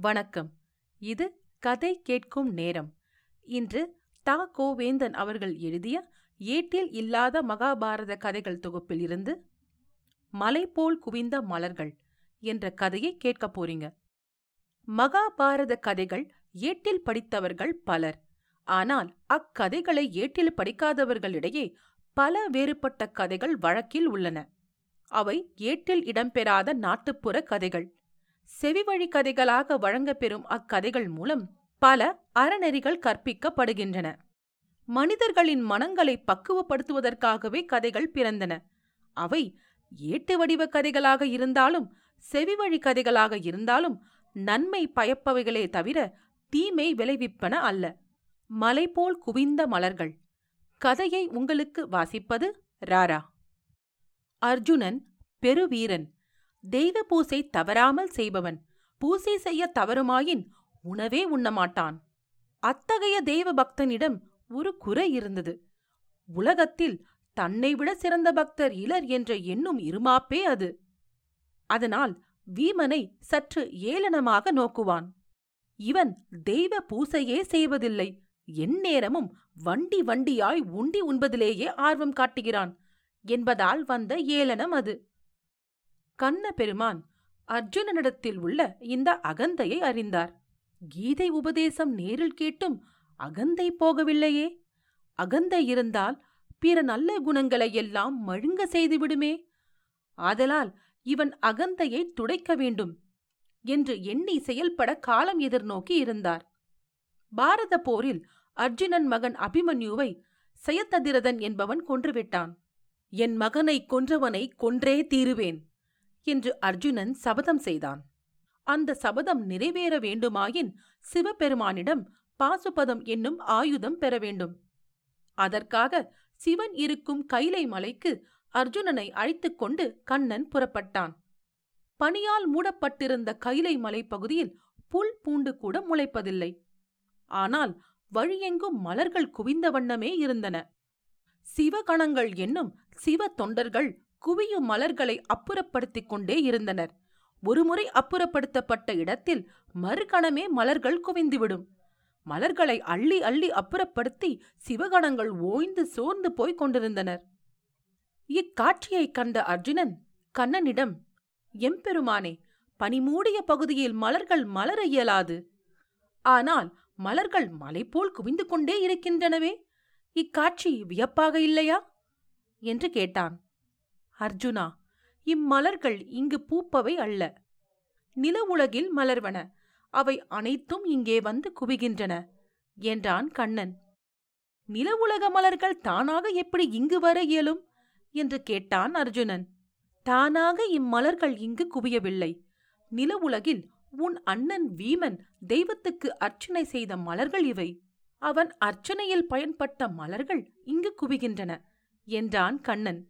வணக்கம். இது கதை கேட்கும் நேரம். இன்று தா. கோவேந்தன் அவர்கள் எழுதிய ஏட்டில் இல்லாத மகாபாரத கதைகள் தொகுப்பில் இருந்து மலை போல் குவிந்த மலர்கள் என்ற கதையை கேட்கப் போறீங்க. மகாபாரத கதைகள் ஏட்டில் படித்தவர்கள் பலர். ஆனால் அக்கதைகளை ஏட்டில் படிக்காதவர்களிடையே பல வேறுபட்ட கதைகள் வழக்கில் உள்ளன. அவை ஏட்டில் இடம்பெறாத நாட்டுப்புற கதைகள். செவிவழி கதைகளாக வழங்கப்பெறும் அக்கதைகள் மூலம் பல அறநெறிகள் கற்பிக்கப்படுகின்றன. மனிதர்களின் மனங்களை பக்குவப்படுத்துவதற்காகவே கதைகள் பிறந்தன. அவை ஏட்டு வடிவ கதைகளாக இருந்தாலும் செவிவழி கதைகளாக இருந்தாலும் நன்மை பயப்பவைகளே தவிர தீமை விளைவிப்பன அல்ல. மலை போல் குவிந்த மலர்கள். கதையை உங்களுக்கு வாசிப்பது ராரா. அர்ஜுனன் பெருவீரன் தெய்வ பூசை தவறாமல் செய்பவன் பூசை செய்ய தவறுமாயின் உணவே உண்ணமாட்டான். அத்தகைய தெய்வ பக்தனிடம் ஒரு குறை இருந்தது. உலகத்தில் தன்னை விட சிறந்த பக்தர் இலர் என்ற எண்ணும் இருமாப்பே அது. அதனால் வீமனை சற்று ஏளனமாக நோக்குவான். இவன் தெய்வ பூசையே செய்வதில்லை எந்நேரமும் வண்டி வண்டியாய் உண்டி உண்பதிலேயே ஆர்வம் காட்டுகிறான் என்பதால் வந்த ஏளனம் அது. கண்ண பெருமான் அர்ஜுனனிடத்தில் உள்ள இந்த அகந்தையை அறிந்தார். கீதை உபதேசம் நேரில் கேட்டும் அகந்தை போகவில்லையே. அகந்தை இருந்தால் பிற நல்ல குணங்களை எல்லாம் மழுங்க செய்துவிடுமே ஆதலால் இவன் அகந்தையை துடைக்க வேண்டும் என்று எண்ணி செயல்பட காலம் எதிர்நோக்கி இருந்தார். பாரத போரில் அர்ஜுனன் மகன் அபிமன்யுவை செயத்ததிரதன் என்பவன் கொன்றுவிட்டான். என் மகனை கொன்றவனை கொன்றே தீருவேன். என்று அர்ஜுனன் சபதம் செய்தான். அந்த சபதம் நிறைவேற வேண்டுமாயின் சிவபெருமானிடம் பாசுபதம் என்னும் ஆயுதம் பெற வேண்டும். அதற்காக சிவன் இருக்கும் கைலை மலைக்கு அர்ஜுனனை அழைத்துக் கொண்டு கண்ணன் புறப்பட்டான். பனியால் மூடப்பட்டிருந்த கைலை மலைப்பகுதியில் புல் பூண்டு கூட முளைப்பதில்லை. ஆனால் வழியெங்கும் மலர்கள் குவிந்த வண்ணமே இருந்தன. சிவகணங்கள் என்னும் சிவ தொண்டர்கள் குவியும் மலர்களை அப்புறப்படுத்திக் கொண்டே இருந்தனர். ஒருமுறை அப்புறப்படுத்தப்பட்ட இடத்தில் மறுகணமே மலர்கள் குவிந்துவிடும். மலர்களை அள்ளி அள்ளி அப்புறப்படுத்தி சிவகணங்கள் ஓய்ந்து சோர்ந்து போய்க் கொண்டிருந்தனர். இக்காட்சியைக் கண்ட அர்ஜுனன் கண்ணனிடம் எம்பெருமானே பனிமூடிய பகுதியில் மலர்கள் மலர இயலாது. ஆனால் மலர்கள் மலை போல் குவிந்து கொண்டே இருக்கின்றனவே. இக்காட்சி வியப்பாக இல்லையா? என்று கேட்டான். அர்ஜுனா இம்மலர்கள் இங்கு பூப்பவை அல்ல. நில உலகில் மலர்வன அவை அனைத்தும் இங்கே வந்து குவிகின்றன என்றான் கண்ணன். நில உலக மலர்கள் தானாக எப்படி இங்கு வர இயலும்? என்று கேட்டான் அர்ஜுனன். தானாக இம்மலர்கள் இங்கு குவியவில்லை. நில உலகில் உன் அண்ணன் வீமன் தெய்வத்துக்கு அர்ச்சனை செய்த மலர்கள் இவை. அவன் அர்ச்சனையில் பயன்பட்ட மலர்கள் இங்கு குவிகின்றன என்றான் கண்ணன்.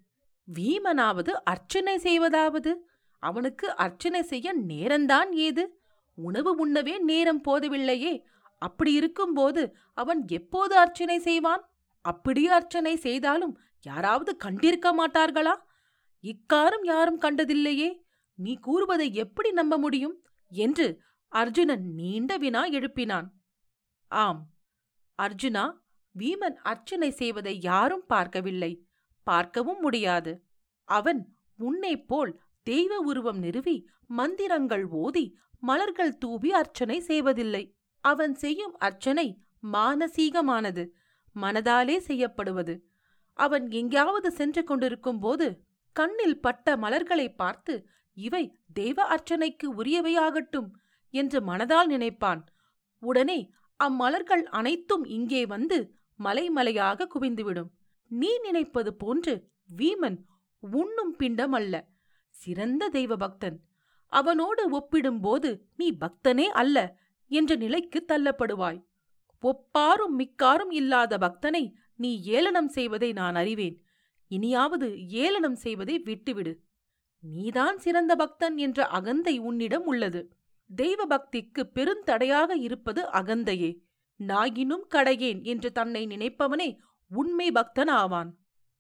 வீமனாவது அர்ச்சனை செய்வதாவது? அவனுக்கு அர்ச்சனை செய்ய நேரந்தான் ஏது? உணவு உண்ணவே நேரம் போதவில்லையே. அப்படி இருக்கும்போது அவன் எப்போது அர்ச்சனை செய்வான்? அப்படி அர்ச்சனை செய்தாலும் யாராவது கண்டிருக்க மாட்டார்களா? இக்காரும் யாரும் கண்டதில்லையே. நீ கூறுவதை எப்படி நம்ப முடியும்? என்று அர்ஜுனன் நீண்ட வினா எழுப்பினான். ஆம். அர்ஜுனா வீமன் அர்ச்சனை செய்வதை யாரும் பார்க்கவில்லை. பார்க்கவும் முடியாது. அவன் உன்னைப் போல் தெய்வ உருவம் நிறுவி மந்திரங்கள் ஓதி மலர்கள் தூவி அர்ச்சனை செய்வதில்லை. அவன் செய்யும் அர்ச்சனை மானசீகமானது மனதாலே செய்யப்படுவது. அவன் எங்கேயாவது சென்று கொண்டிருக்கும் போது கண்ணில் பட்ட மலர்களை பார்த்து இவை தெய்வ அர்ச்சனைக்கு உரியவையாகட்டும் என்று மனதால் நினைப்பான். உடனே அம்மலர்கள் அனைத்தும் இங்கே வந்து மலைமலையாக குவிந்துவிடும். நீ நினைப்பது போன்று வீமன் உண்ணும் பிண்டம் அல்ல சிறந்த தெய்வ பக்தன் அவனோடு ஒப்பிடும்போது நீ பக்தனே அல்ல என்ற நிலைக்கு தள்ளப்படுவாய். ஒப்பாரும் மிக்காரும் இல்லாத பக்தனை நீ ஏளனம் செய்வதை நான் அறிவேன். இனியாவது ஏளனம் செய்வதை விட்டுவிடு. நீதான் சிறந்த பக்தன் என்ற அகந்தை உன்னிடம் உள்ளது. தெய்வ பக்திக்கு பெருந்தடையாக இருப்பது அகந்தையே. நாயினும் கடையேன் என்று தன்னை நினைப்பவனே உண்மை பக்தன் ஆவான்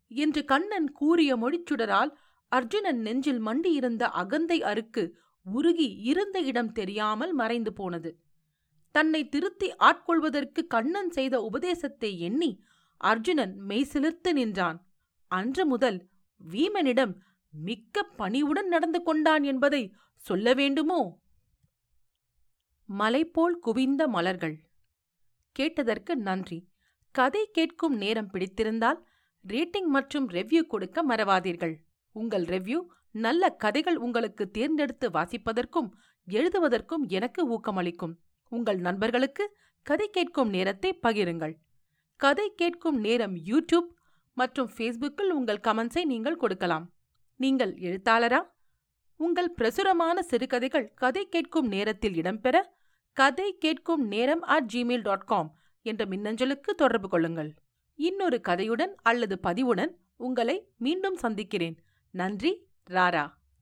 என்று கண்ணன் கூறிய மொழிச்சுடரால் அர்ஜுனன் நெஞ்சில் மண்டியிருந்த அகந்தை அருக்கு உருகி இருந்த இடம் தெரியாமல் மறைந்து போனது. தன்னை திருத்தி ஆட்கொள்வதற்கு கண்ணன் செய்த உபதேசத்தை எண்ணி அர்ஜுனன் மெய்சிலிர்த்து நின்றான். அன்று முதல் வீமனிடம் மிக்க பணிவுடன் நடந்து கொண்டான் என்பதை சொல்ல வேண்டுமோ? மலைபோல் குவிந்த மலர்கள். கேட்டதற்கு நன்றி. கதை கேட்கும் நேரம் பிடித்திருந்தால் ரேட்டிங் மற்றும் ரெவ்யூ கொடுக்க மறவாதீர்கள். உங்கள் ரெவ்யூ நல்ல கதைகள் உங்களுக்கு தேர்ந்தெடுத்து வாசிப்பதற்கும் எழுதுவதற்கும் எனக்கு ஊக்கமளிக்கும். உங்கள் நண்பர்களுக்கு கதை கேட்கும் நேரத்தை பகிருங்கள். கதை கேட்கும் நேரம் யூடியூப் மற்றும் ஃபேஸ்புக்கில் உங்கள் கமெண்ட்ஸை நீங்கள் கொடுக்கலாம். நீங்கள் எழுத்தாளரா? உங்கள் பிரசுரமான சிறுகதைகள் கதை கேட்கும் நேரத்தில் இடம்பெற கதை கேட்கும் நேரம் அட் ஜிமெயில் டாட் காம் என்ற மின்னஞ்சலுக்கு தொடர்பு கொள்ளுங்கள். இன்னொரு கதையுடன் அல்லது பதிவுடன் உங்களை மீண்டும் சந்திக்கிறேன். நன்றி ராரா.